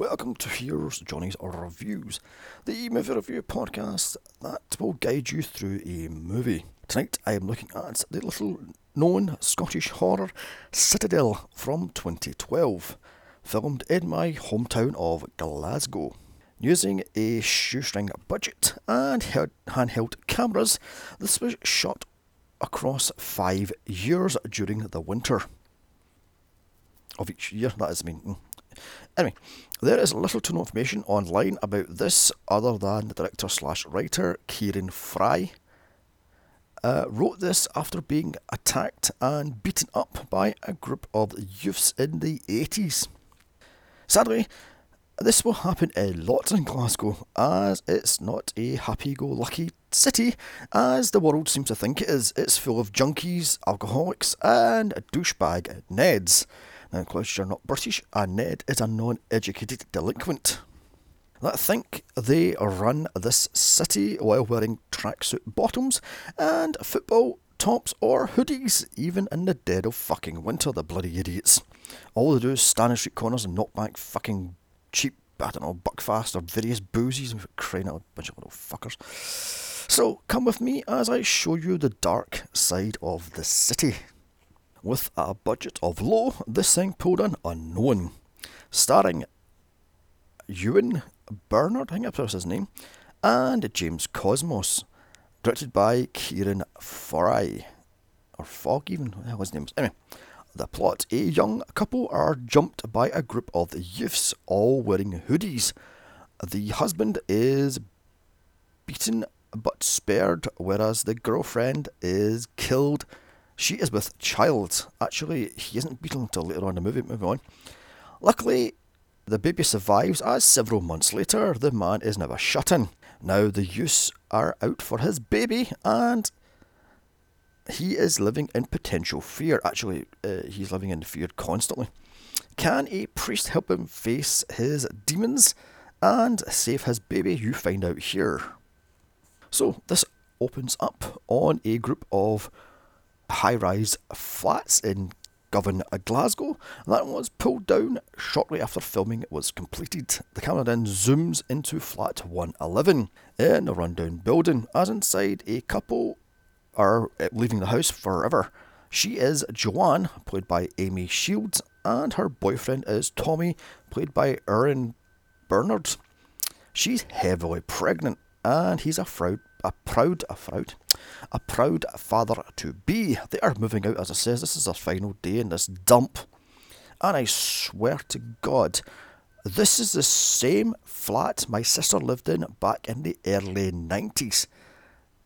welcome to Here's Johnny's Reviews, the movie review podcast that will guide you through a movie. Tonight I am looking at the little known Scottish horror Citadel from 2012, filmed in my hometown of Glasgow. Using a shoestring budget and handheld cameras, this was shot across five years during the winter of each year. That is, I mean. Anyway, there is little to no information online about this other than the director slash writer Kieran Fry uh, wrote this after being attacked and beaten up by a group of youths in the 80s. Sadly, this will happen a lot in Glasgow, as it's not a happy go lucky city as the world seems to think it is. It's full of junkies, alcoholics, and douchebag Neds. Now, because you're not British, and Ned is a non educated delinquent that think they run this city while wearing tracksuit bottoms and football tops or hoodies, even in the dead of fucking winter, the bloody idiots. All they do is stand in street corners and knock back fucking cheap, I don't know, Buckfast or various boozies and crying out a bunch of little fuckers. So come with me as I show you the dark side of the city. With a budget of low, this thing pulled an unknown. Starring Ewan Bernard, I think that's his name, and James Cosmos. Directed by Kieran Fry. Or Fogg, even. What his name? Anyway, the plot a young couple are jumped by a group of youths, all wearing hoodies. The husband is beaten but spared, whereas the girlfriend is killed. She is with child. Actually, he isn't beaten until later on in the movie. Moving on. Luckily, the baby survives as several months later the man is a shut in. Now the youths are out for his baby and he is living in potential fear. Actually, uh, he's living in fear constantly. Can a priest help him face his demons and save his baby? You find out here. So, this opens up on a group of high rise flats in Govan, Glasgow. That was pulled down shortly after filming was completed. The camera then zooms into flat 111 in a rundown building, as inside a couple are uh, leaving the house forever. She is Joanne, played by Amy Shiels, and her boyfriend is Tommy, played by Aaron Bernard. She's heavily pregnant, and he's a proud, a proud, a proud, a proud father to be. They are moving out, as I says. This is their final day in this dump. And I swear to God, this is the same flat my sister lived in back in the early 90s.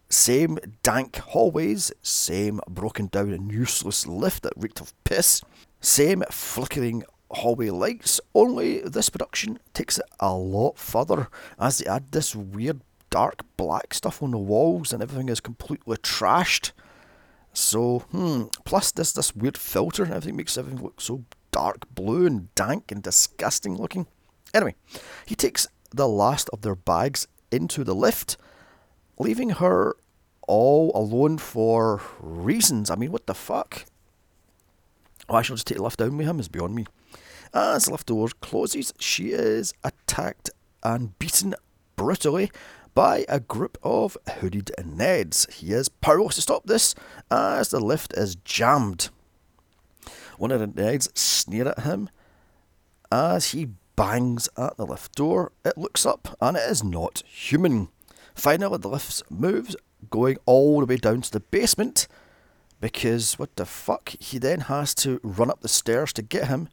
Same dank hallways, same broken down and useless lift that reeked of piss, same flickering hallway lights, only this production takes it a lot further as they add this weird dark black stuff on the walls and everything is completely trashed. So, hmm, plus this this weird filter and everything makes everything look so dark blue and dank and disgusting looking. Anyway, he takes the last of their bags into the lift, leaving her all alone for reasons. I mean, what the fuck? Oh, I shall just take the lift down with him is beyond me. As the lift door closes, she is attacked and beaten brutally by a group of hooded Neds. He is powerless to stop this as the lift is jammed. One of the Neds sneer at him as he bangs at the lift door. It looks up and it is not human. Finally, the lift moves, going all the way down to the basement because what the fuck? He then has to run up the stairs to get him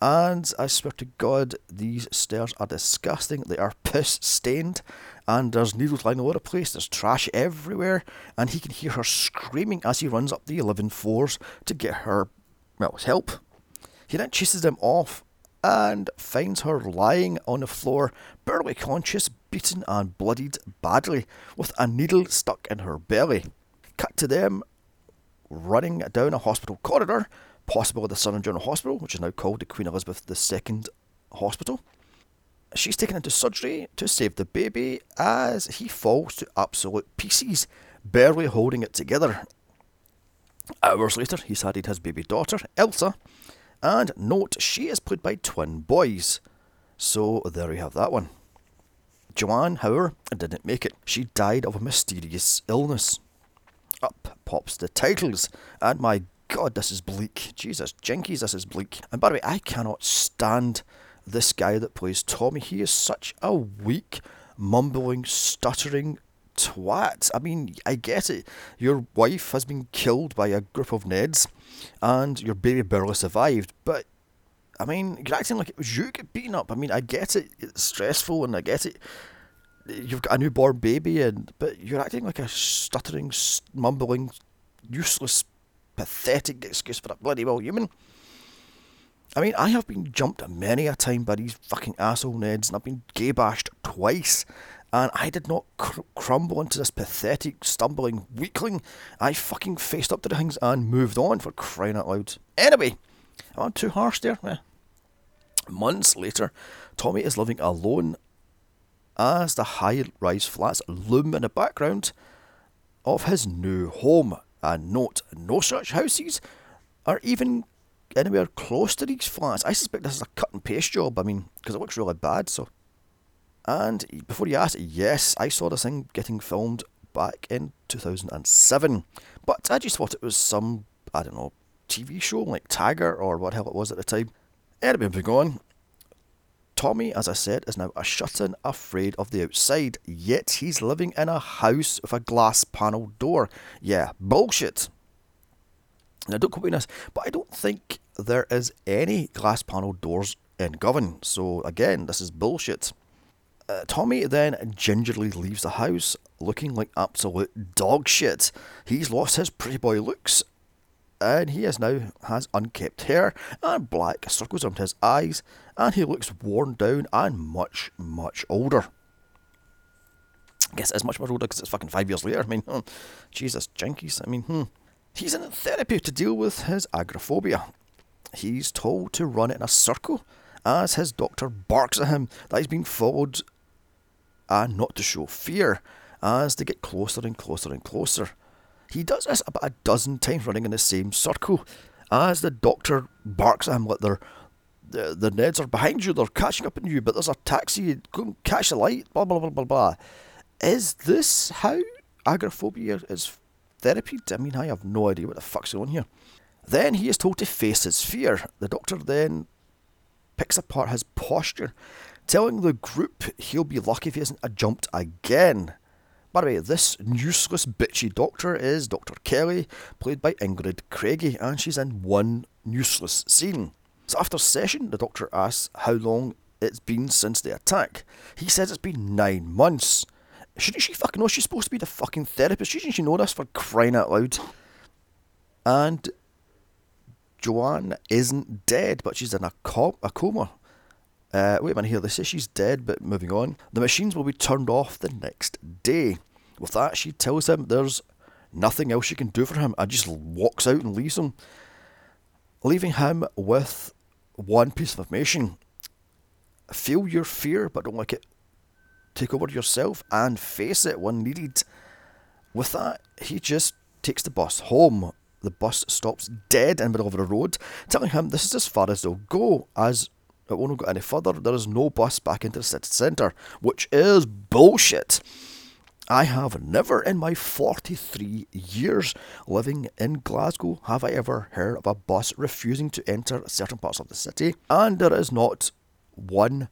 and I swear to God, these stairs are disgusting. They are piss stained, and there's needles lying all over the place. There's trash everywhere, and he can hear her screaming as he runs up the 11 floors to get her, well, help. He then chases them off and finds her lying on the floor, barely conscious, beaten and bloodied badly, with a needle stuck in her belly. Cut to them running down a hospital corridor possibly the Southern General Hospital, which is now called the Queen Elizabeth II Hospital. She's taken into surgery to save the baby as he falls to absolute pieces, barely holding it together. Hours later, he's had his baby daughter, Elsa, And note, she is played by twin boys. So there we have that one. Joanne, however, didn't make it. She died of a mysterious illness. Up pops the titles, and my god, this is bleak. Jesus, Jinkies, this is bleak. And by the way, I cannot stand this guy that plays Tommy. He is such a weak, mumbling, stuttering twat. I mean, I get it. Your wife has been killed by a group of Neds, and your baby barely survived, but I mean, you're acting like it was you get beaten up. I mean, I get it. It's stressful, and I get it. You've got a newborn baby, and but you're acting like a stuttering, mumbling, useless, pathetic excuse for a bloody well human. I mean, I have been jumped many a time by these fucking asshole Neds, and I've been gay bashed twice, and I did not cr- crumble into this pathetic, stumbling weakling. I fucking faced up to the things and moved on for crying out loud. Anyway, am I too harsh there? Yeah. Months later, Tommy is living alone as the high rise flats loom in the background of his new home. Uh, and note, no such houses are even anywhere close to these flats. I suspect this is a cut and paste job, I mean, because it looks really bad, so. And before you ask, yes, I saw this thing getting filmed back in 2007, but I just thought it was some, I don't know, TV show like Taggart or what hell it was at the time. Anyway, moving on. Tommy, as I said, is now a shut-in afraid of the outside, yet he's living in a house with a glass panel door. Yeah, bullshit. Now, don't quote me on this, but I don't think there is any glass panel doors in Govan, so again, this is bullshit. Uh, Tommy then gingerly leaves the house, looking like absolute dog shit. He's lost his pretty boy looks and he is now has unkempt hair and black circles around his eyes, and he looks worn down and much, much older. I guess it's much more older because it's fucking five years later. I mean, hmm, Jesus, jinkies. I mean, hmm. He's in therapy to deal with his agoraphobia. He's told to run in a circle as his doctor barks at him that he's being followed and not to show fear as they get closer and closer and closer. He does this about a dozen times running in the same circle as the doctor barks at him like they're the, the Neds are behind you, they're catching up on you, but there's a taxi, go and catch the light, blah, blah, blah, blah, blah. Is this how agoraphobia is therapied? I mean, I have no idea what the fuck's going on here. Then he is told to face his fear. The doctor then picks apart his posture, telling the group he'll be lucky if he isn't jumped again. By the way, this useless bitchy doctor is Dr. Kelly, played by Ingrid Craigie, and she's in one useless scene. So after session, the doctor asks how long it's been since the attack. He says it's been nine months. Shouldn't she fucking know? She's supposed to be the fucking therapist. Shouldn't she know this for crying out loud? And Joanne isn't dead, but she's in a, co- a coma. Uh, wait a minute here, they say she's dead, but moving on. The machines will be turned off the next day. With that, she tells him there's nothing else she can do for him and just walks out and leaves him, leaving him with one piece of information. Feel your fear, but don't let it take over yourself and face it when needed. With that, he just takes the bus home. The bus stops dead in the middle of the road, telling him this is as far as they'll go, as it won't go any further. There is no bus back into the city centre, which is bullshit. I have never in my 43 years living in Glasgow have I ever heard of a bus refusing to enter certain parts of the city, and there is not one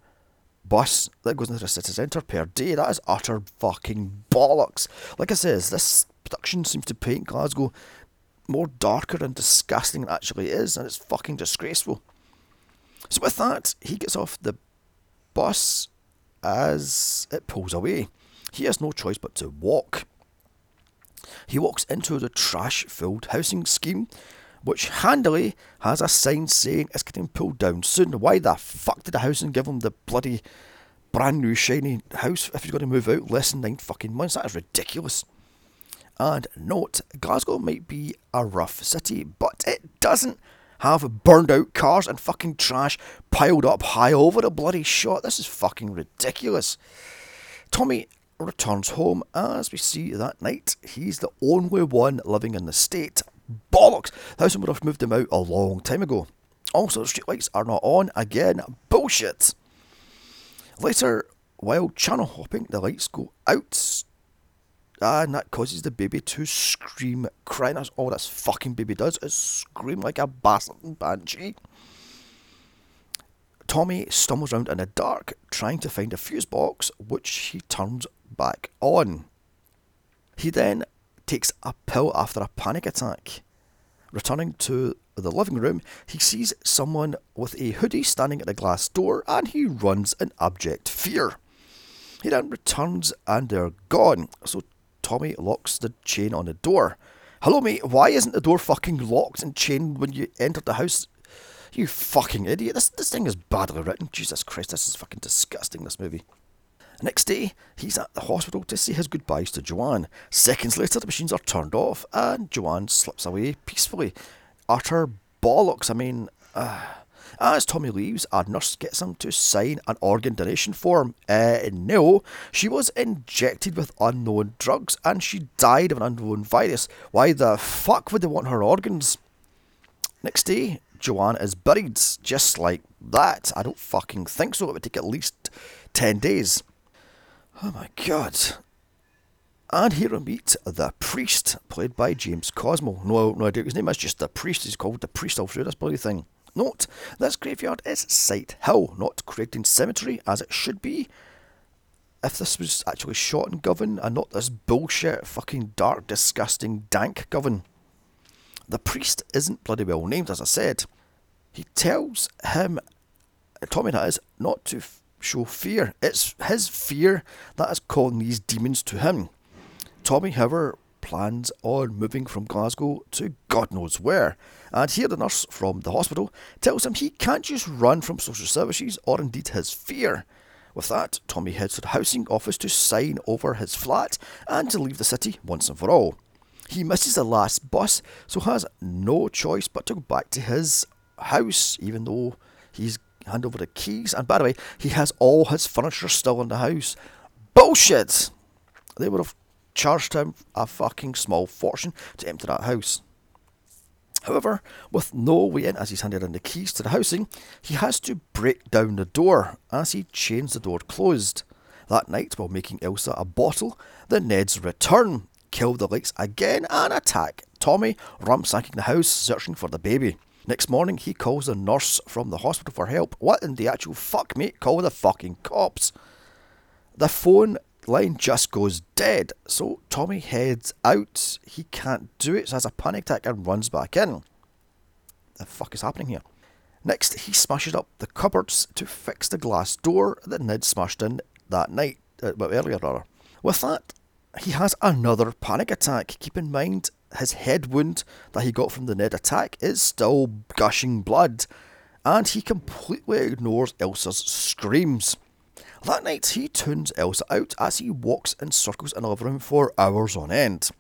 bus that goes into the city centre per day. That is utter fucking bollocks. Like I says, this production seems to paint Glasgow more darker and disgusting than it actually is, and it's fucking disgraceful. So with that, he gets off the bus as it pulls away. He has no choice but to walk. He walks into the trash filled housing scheme, which handily has a sign saying it's getting pulled down soon. Why the fuck did the housing give him the bloody brand new shiny house if he's going to move out less than nine fucking months? That is ridiculous. And note, Glasgow might be a rough city, but it doesn't have burned out cars and fucking trash piled up high over the bloody shot. This is fucking ridiculous. Tommy returns home as we see that night he's the only one living in the state. Bollocks! The house would have moved him out a long time ago. Also, the streetlights are not on again. Bullshit. Later, while channel hopping, the lights go out. And that causes the baby to scream, crying. That's all this fucking baby does is scream like a bastard banshee. Tommy stumbles around in the dark, trying to find a fuse box, which he turns back on. He then takes a pill after a panic attack. Returning to the living room, he sees someone with a hoodie standing at the glass door and he runs in abject fear. He then returns and they're gone, so Tommy locks the chain on the door. Hello, mate, why isn't the door fucking locked and chained when you entered the house? You fucking idiot. This, this thing is badly written. Jesus Christ, this is fucking disgusting, this movie. Next day, he's at the hospital to say his goodbyes to Joanne. Seconds later, the machines are turned off and Joanne slips away peacefully. Utter bollocks. I mean, uh, as Tommy leaves, a nurse gets him to sign an organ donation form. Uh, no, she was injected with unknown drugs and she died of an unknown virus. Why the fuck would they want her organs? Next day, Joanne is buried just like that. I don't fucking think so. It would take at least 10 days. Oh my god. And here we meet the priest, played by James Cosmo. No, no idea his name is, just the priest. He's called the priest all through this bloody thing. Note, this graveyard is Sighthill, not Craigton Cemetery, as it should be. If this was actually shot in Govan and not this bullshit, fucking dark, disgusting, dank Govan. The priest isn't bloody well named, as I said. He tells him, Tommy that is, not to show fear. It's his fear that is calling these demons to him. Tommy, however, plans on moving from Glasgow to God knows where. And here the nurse from the hospital tells him he can't just run from social services or indeed his fear. With that, Tommy heads to the housing office to sign over his flat and to leave the city once and for all. He misses the last bus, so has no choice but to go back to his house, even though he's hand over the keys. And by the way, he has all his furniture still in the house. Bullshit! They would have charged him a fucking small fortune to empty that house. However, with no way in as he's handed in the keys to the housing, he has to break down the door as he chains the door closed. That night, while making Elsa a bottle, the Neds return, kill the lights again, and attack Tommy, ransacking the house searching for the baby. Next morning, he calls the nurse from the hospital for help. What in the actual fuck, mate? Call the fucking cops. The phone line just goes dead, so Tommy heads out. He can't do it, so has a panic attack and runs back in. The fuck is happening here? Next, he smashes up the cupboards to fix the glass door that Ned smashed in that night, uh, well, earlier rather. With that, he has another panic attack. Keep in mind, his head wound that he got from the Ned attack is still gushing blood, and he completely ignores Elsa's screams. That night, he tunes Elsa out as he walks in circles in the living room for hours on end.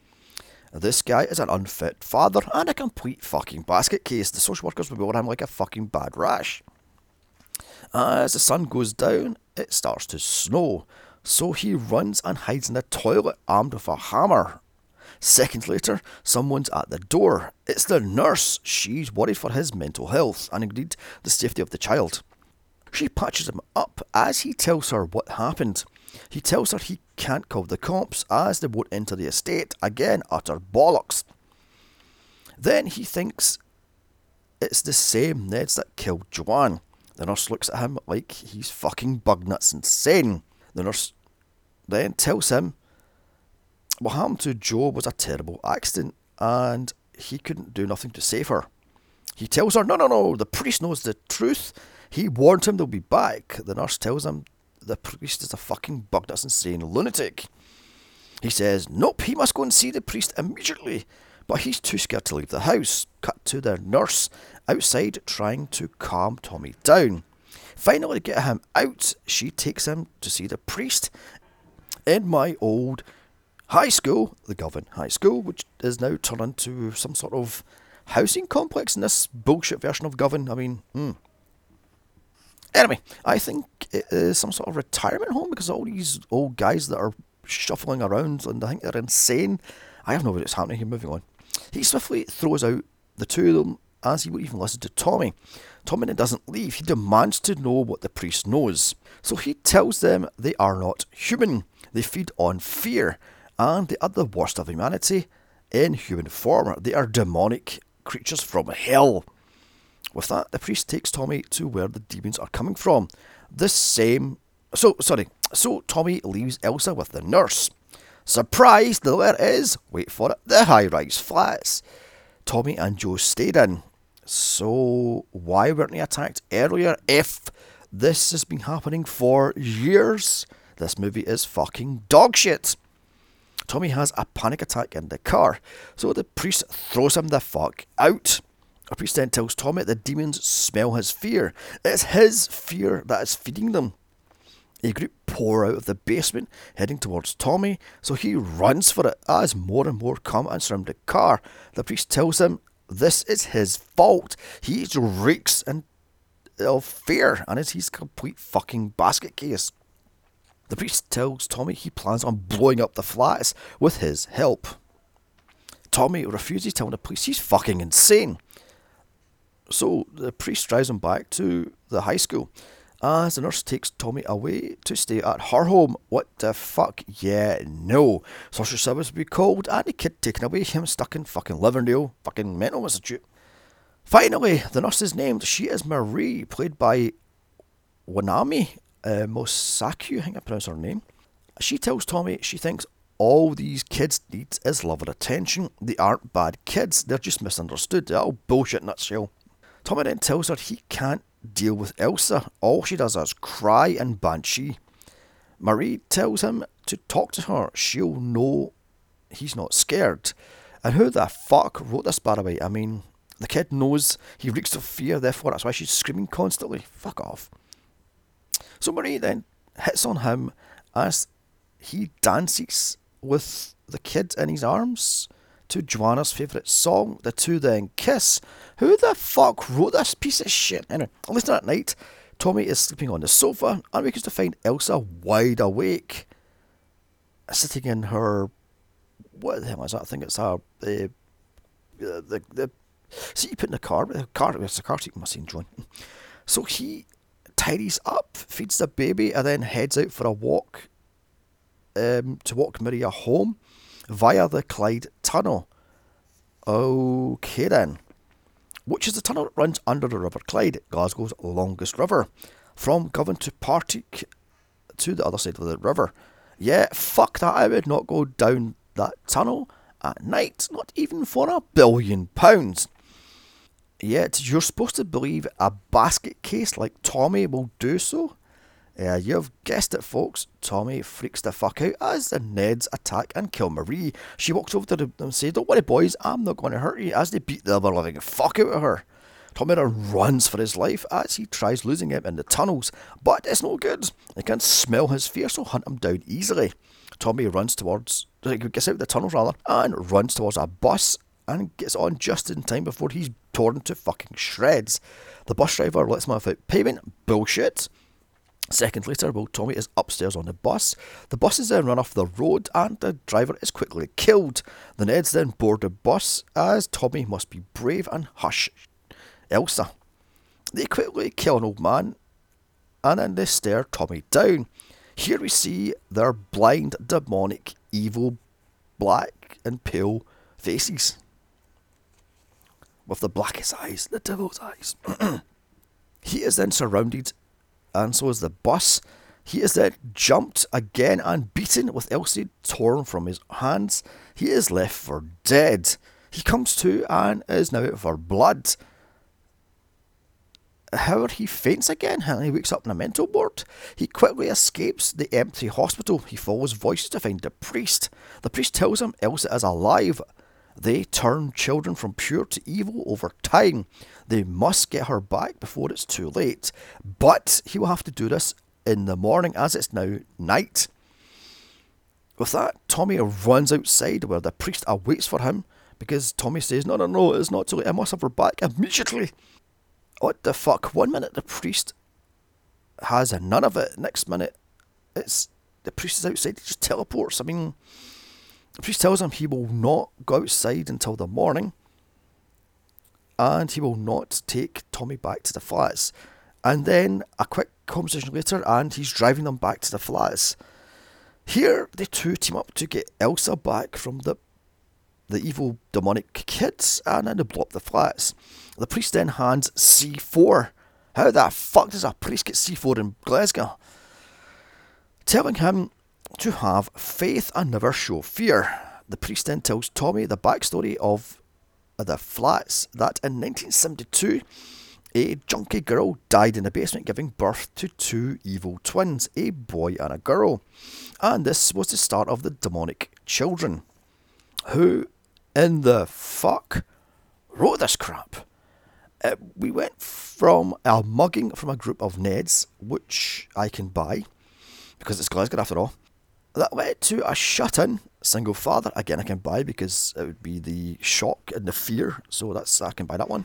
This guy is an unfit father and a complete fucking basket case. The social workers will be on him like a fucking bad rash. As the sun goes down, it starts to snow, so he runs and hides in the toilet armed with a hammer. Seconds later, someone's at the door. It's the nurse. She's worried for his mental health and indeed the safety of the child. She patches him up as he tells her what happened. He tells her he can't call the cops as they won't enter the estate. Again, utter bollocks. Then he thinks it's the same Neds that killed Joanne. The nurse looks at him like he's fucking bug nuts insane. The nurse then tells him what happened to Joe was a terrible accident and he couldn't do nothing to save her. He tells her, no, no, no, the priest knows the truth. He warned him they'll be back. The nurse tells him the priest is a fucking bug that's insane lunatic. He says, nope, he must go and see the priest immediately. But he's too scared to leave the house. Cut to the nurse outside trying to calm Tommy down. Finally, to get him out, she takes him to see the priest in my old high school, the Govan High School, which is now turned into some sort of housing complex in this bullshit version of Govan. I mean, hmm. Anyway, I think it is some sort of retirement home because all these old guys that are shuffling around and I think they're insane. I have no idea what's happening here. Moving on. He swiftly throws out the two of them as he won't even listen to Tommy. Tommy doesn't leave. He demands to know what the priest knows. So he tells them they are not human. They feed on fear, and the worst of humanity in human form. They are demonic creatures from hell. With that, the priest takes Tommy to where the demons are coming from. This same. So, sorry. So, Tommy leaves Elsa with the nurse. Surprise, there is, wait for it, the high rise flats. Tommy and Joe stayed in. So, why weren't they attacked earlier if this has been happening for years? This movie is fucking dog shit. Tommy has a panic attack in the car, so the priest throws him the fuck out. A priest then tells Tommy the demons smell his fear. It's his fear that is feeding them. A group pour out of the basement, heading towards Tommy, so he runs for it as more and more come and surround the car. The priest tells him this is his fault. He reeks and of fear, and it's his complete fucking basket case. The priest tells Tommy he plans on blowing up the flats with his help. Tommy refuses, telling the police he's fucking insane. So the priest drives him back to the high school as the nurse takes Tommy away to stay at her home. What the fuck? Yeah, no. Social service will be called and the kid taken away, him stuck in fucking Leverndale, fucking mental institute. Finally, the nurse is named. She is Marie, played by Wanami uh, Mosaku, I think I pronounced her name. She tells Tommy she thinks all these kids need is love and attention. They aren't bad kids, they're just misunderstood. They're all bullshit nutshell. Tommy then tells her he can't deal with Elsa. All she does is cry and banshee. Marie tells him to talk to her. She'll know he's not scared. And who the fuck wrote this, by the way? I mean, the kid knows he reeks of fear, therefore that's why she's screaming constantly. Fuck off. So Marie then hits on him as he dances with the kid in his arms to Joanna's favourite song. The two then kiss. Who the fuck wrote this piece of shit? Anyway, later that night, Tommy is sleeping on the sofa and wakes to find Elsa wide awake, sitting in her. What the hell is that? I think it's her. Uh, the, the seat you put in the car. The car, it's a car seat machine joint. So he tidies up, feeds the baby, and then heads out for a walk um, to walk Maria home via the Clyde Tunnel. Okay then. Which is the tunnel that runs under the River Clyde, Glasgow's longest river, from Govan to Partick to the other side of the river. Yeah, fuck that, I would not go down that tunnel at night, not even for a billion pounds. Yet you're supposed to believe a basket case like Tommy will do so. Uh, you've guessed it, folks. Tommy freaks the fuck out as the Neds attack and kill Marie. She walks over to them and says, Don't worry, boys, I'm not going to hurt you, as they beat the ever living fuck out of her. Tommy runs for his life as he tries losing him in the tunnels, but it's no good. They can smell his fear, so hunt him down easily. Tommy runs towards, gets out of the tunnels rather, and runs towards a bus and gets on just in time before he's torn to fucking shreds. The bus driver lets him off out payment. Bullshit. Seconds later, while Tommy is upstairs on the bus, the bus is then run off the road and the driver is quickly killed. The Neds then board the bus as Tommy must be brave and hush Elsa. They quickly kill an old man and then they stare Tommy down. Here we see their blind, demonic, evil, black and pale faces with the blackest eyes, the devil's eyes. he is then surrounded, and so is the bus. He is then jumped again and beaten with Elsie torn from his hands. He is left for dead. He comes to and is now out for blood. However, he faints again and he wakes up in a mental ward. He quickly escapes the empty hospital. He follows voices to find the priest. The priest tells him Elsa is alive they turn children from pure to evil over time. They must get her back before it's too late. But he will have to do this in the morning as it's now night. With that, Tommy runs outside where the priest awaits for him because Tommy says, No, no, no, it's not too late. I must have her back immediately. What the fuck? One minute the priest has none of it. Next minute, it's the priest is outside. He just teleports. I mean, priest tells him um, he will not go outside until the morning. and he will not take Tommy back to the flats. And then a quick conversation later, and he's driving them back to the flats. Here, the two team up to get Elsa back from the the evil demonic kids, and then they up the flats. The priest then hands C4. How the fuck does a priest get C4 in Glasgow? Telling him to have faith and never show fear. The priest then tells Tommy the backstory of the flats that in 1972 a junkie girl died in the basement giving birth to two evil twins, a boy and a girl. And this was the start of the demonic children. Who in the fuck wrote this crap? Uh, we went from a mugging from a group of Neds, which I can buy because it's Glasgow after all. That led to a shut in single father. Again, I can buy because it would be the shock and the fear. So that's I can buy that one.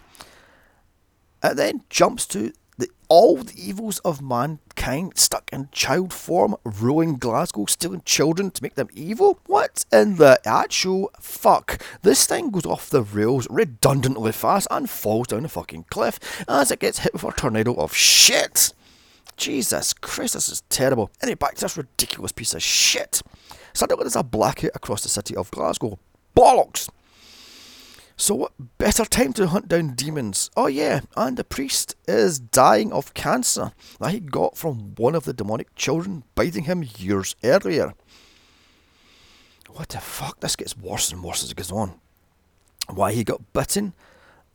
It then jumps to the all the evils of mankind stuck in child form, ruling Glasgow, stealing children to make them evil? What in the actual fuck? This thing goes off the rails redundantly fast and falls down a fucking cliff as it gets hit with a tornado of shit. Jesus Christ, this is terrible. Anyway, back to this ridiculous piece of shit. Suddenly there's a blackout across the city of Glasgow. Bollocks! So what better time to hunt down demons? Oh yeah, and the priest is dying of cancer that he got from one of the demonic children biting him years earlier. What the fuck? This gets worse and worse as it goes on. Why he got bitten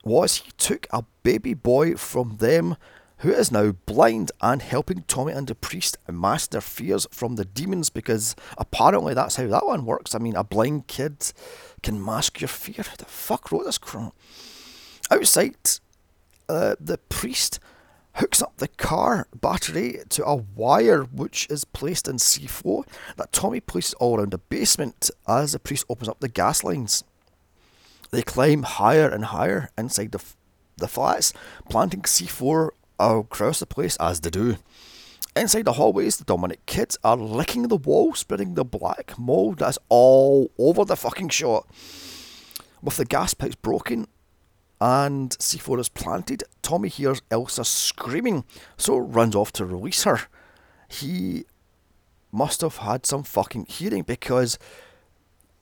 was he took a baby boy from them who is now blind and helping Tommy and the priest mask their fears from the demons because apparently that's how that one works. I mean, a blind kid can mask your fear. Who the fuck wrote this crap? Outside, uh, the priest hooks up the car battery to a wire which is placed in C4 that Tommy places all around the basement as the priest opens up the gas lines. They climb higher and higher inside the, f- the flats, planting C4 across the place as they do. Inside the hallways, the Dominic kids are licking the wall, spreading the black mould that's all over the fucking shot. With the gas pipes broken and C4 is planted, Tommy hears Elsa screaming, so runs off to release her. He must have had some fucking hearing because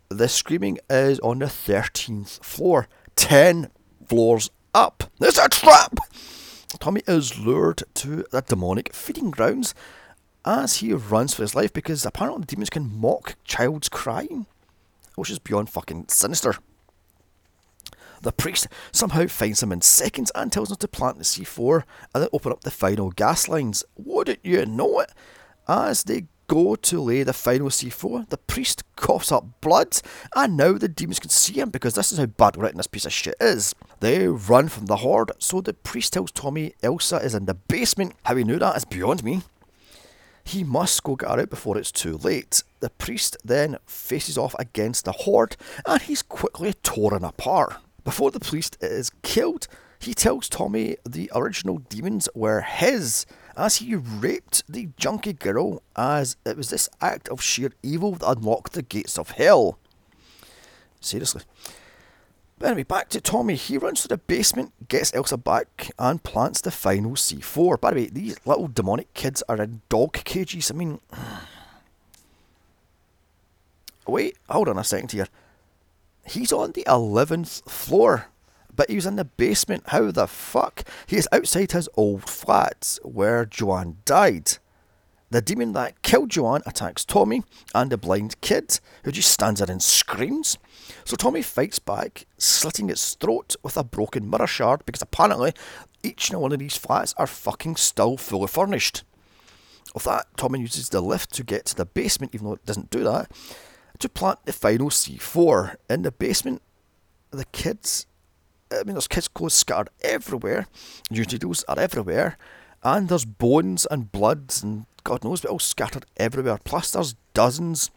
the screaming is on the 13th floor, 10 floors up. There's a trap! Tommy is lured to the demonic feeding grounds as he runs for his life because apparently demons can mock child's crying, which is beyond fucking sinister. The priest somehow finds him in seconds and tells him to plant the C4 and then open up the final gas lines. Wouldn't you know it? As they go to lay the final C4, the priest coughs up blood, and now the demons can see him because this is how bad written this piece of shit is. They run from the horde, so the priest tells Tommy Elsa is in the basement. How he knew that is beyond me. He must go get her out before it's too late. The priest then faces off against the horde, and he's quickly torn apart. Before the priest is killed, he tells Tommy the original demons were his as he raped the junkie girl, as it was this act of sheer evil that unlocked the gates of hell. Seriously. But anyway, back to Tommy. He runs to the basement, gets Elsa back, and plants the final C4. By the way, these little demonic kids are in dog cages. I mean. Wait, hold on a second here. He's on the 11th floor but he was in the basement. How the fuck? He is outside his old flat where Joanne died. The demon that killed Joanne attacks Tommy and the blind kid, who just stands there and screams. So Tommy fights back, slitting its throat with a broken mirror shard because apparently each and one of these flats are fucking still fully furnished. With that, Tommy uses the lift to get to the basement, even though it doesn't do that, to plant the final C4. In the basement, the kids Eh, I mean, there's kids' clothes scattered everywhere, utensils are everywhere, and there's bones and bloods and God knows what all scattered everywhere. Plus, there's dozens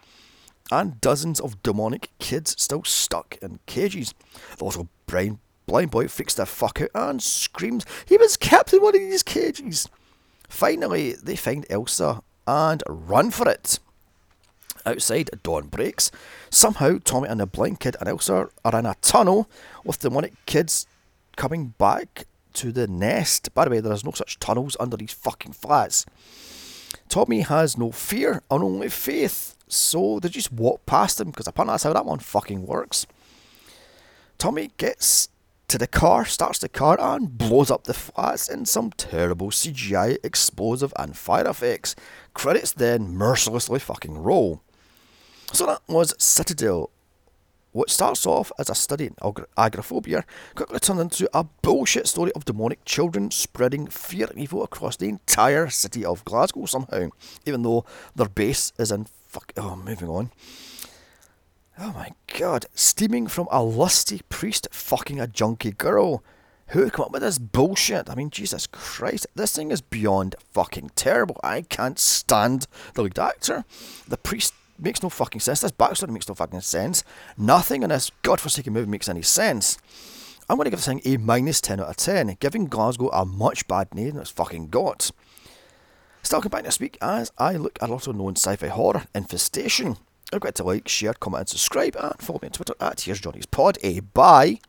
and dozens of demonic kids still stuck in cages. The little brain blind boy freaks the fuck out and screams he was kept in one of these cages. Finally, they find Elsa and run for it. Outside, dawn breaks. Somehow, Tommy and the blind kid and Elsa are in a tunnel with demonic kids coming back to the nest. By the way, there is no such tunnels under these fucking flats. Tommy has no fear and only faith, so they just walk past him because apparently that's how that one fucking works. Tommy gets to the car, starts the car, and blows up the flats in some terrible CGI explosive and fire effects. Credits then mercilessly fucking roll. So that was Citadel. What starts off as a study in agoraphobia quickly turned into a bullshit story of demonic children spreading fear and evil across the entire city of Glasgow somehow, even though their base is in fuck. Oh, moving on. Oh my god, steaming from a lusty priest fucking a junky girl. Who come up with this bullshit? I mean, Jesus Christ, this thing is beyond fucking terrible. I can't stand the lead actor. The priest makes no fucking sense. This backstory makes no fucking sense. Nothing in this godforsaken movie makes any sense. I'm going to give this thing a minus 10 out of 10, giving Glasgow a much bad name than it's fucking got. Still come back next week as I look at also known sci-fi horror, Infestation. Don't forget to like, share, comment and subscribe and follow me on Twitter at Here's Johnny's Pod. A bye.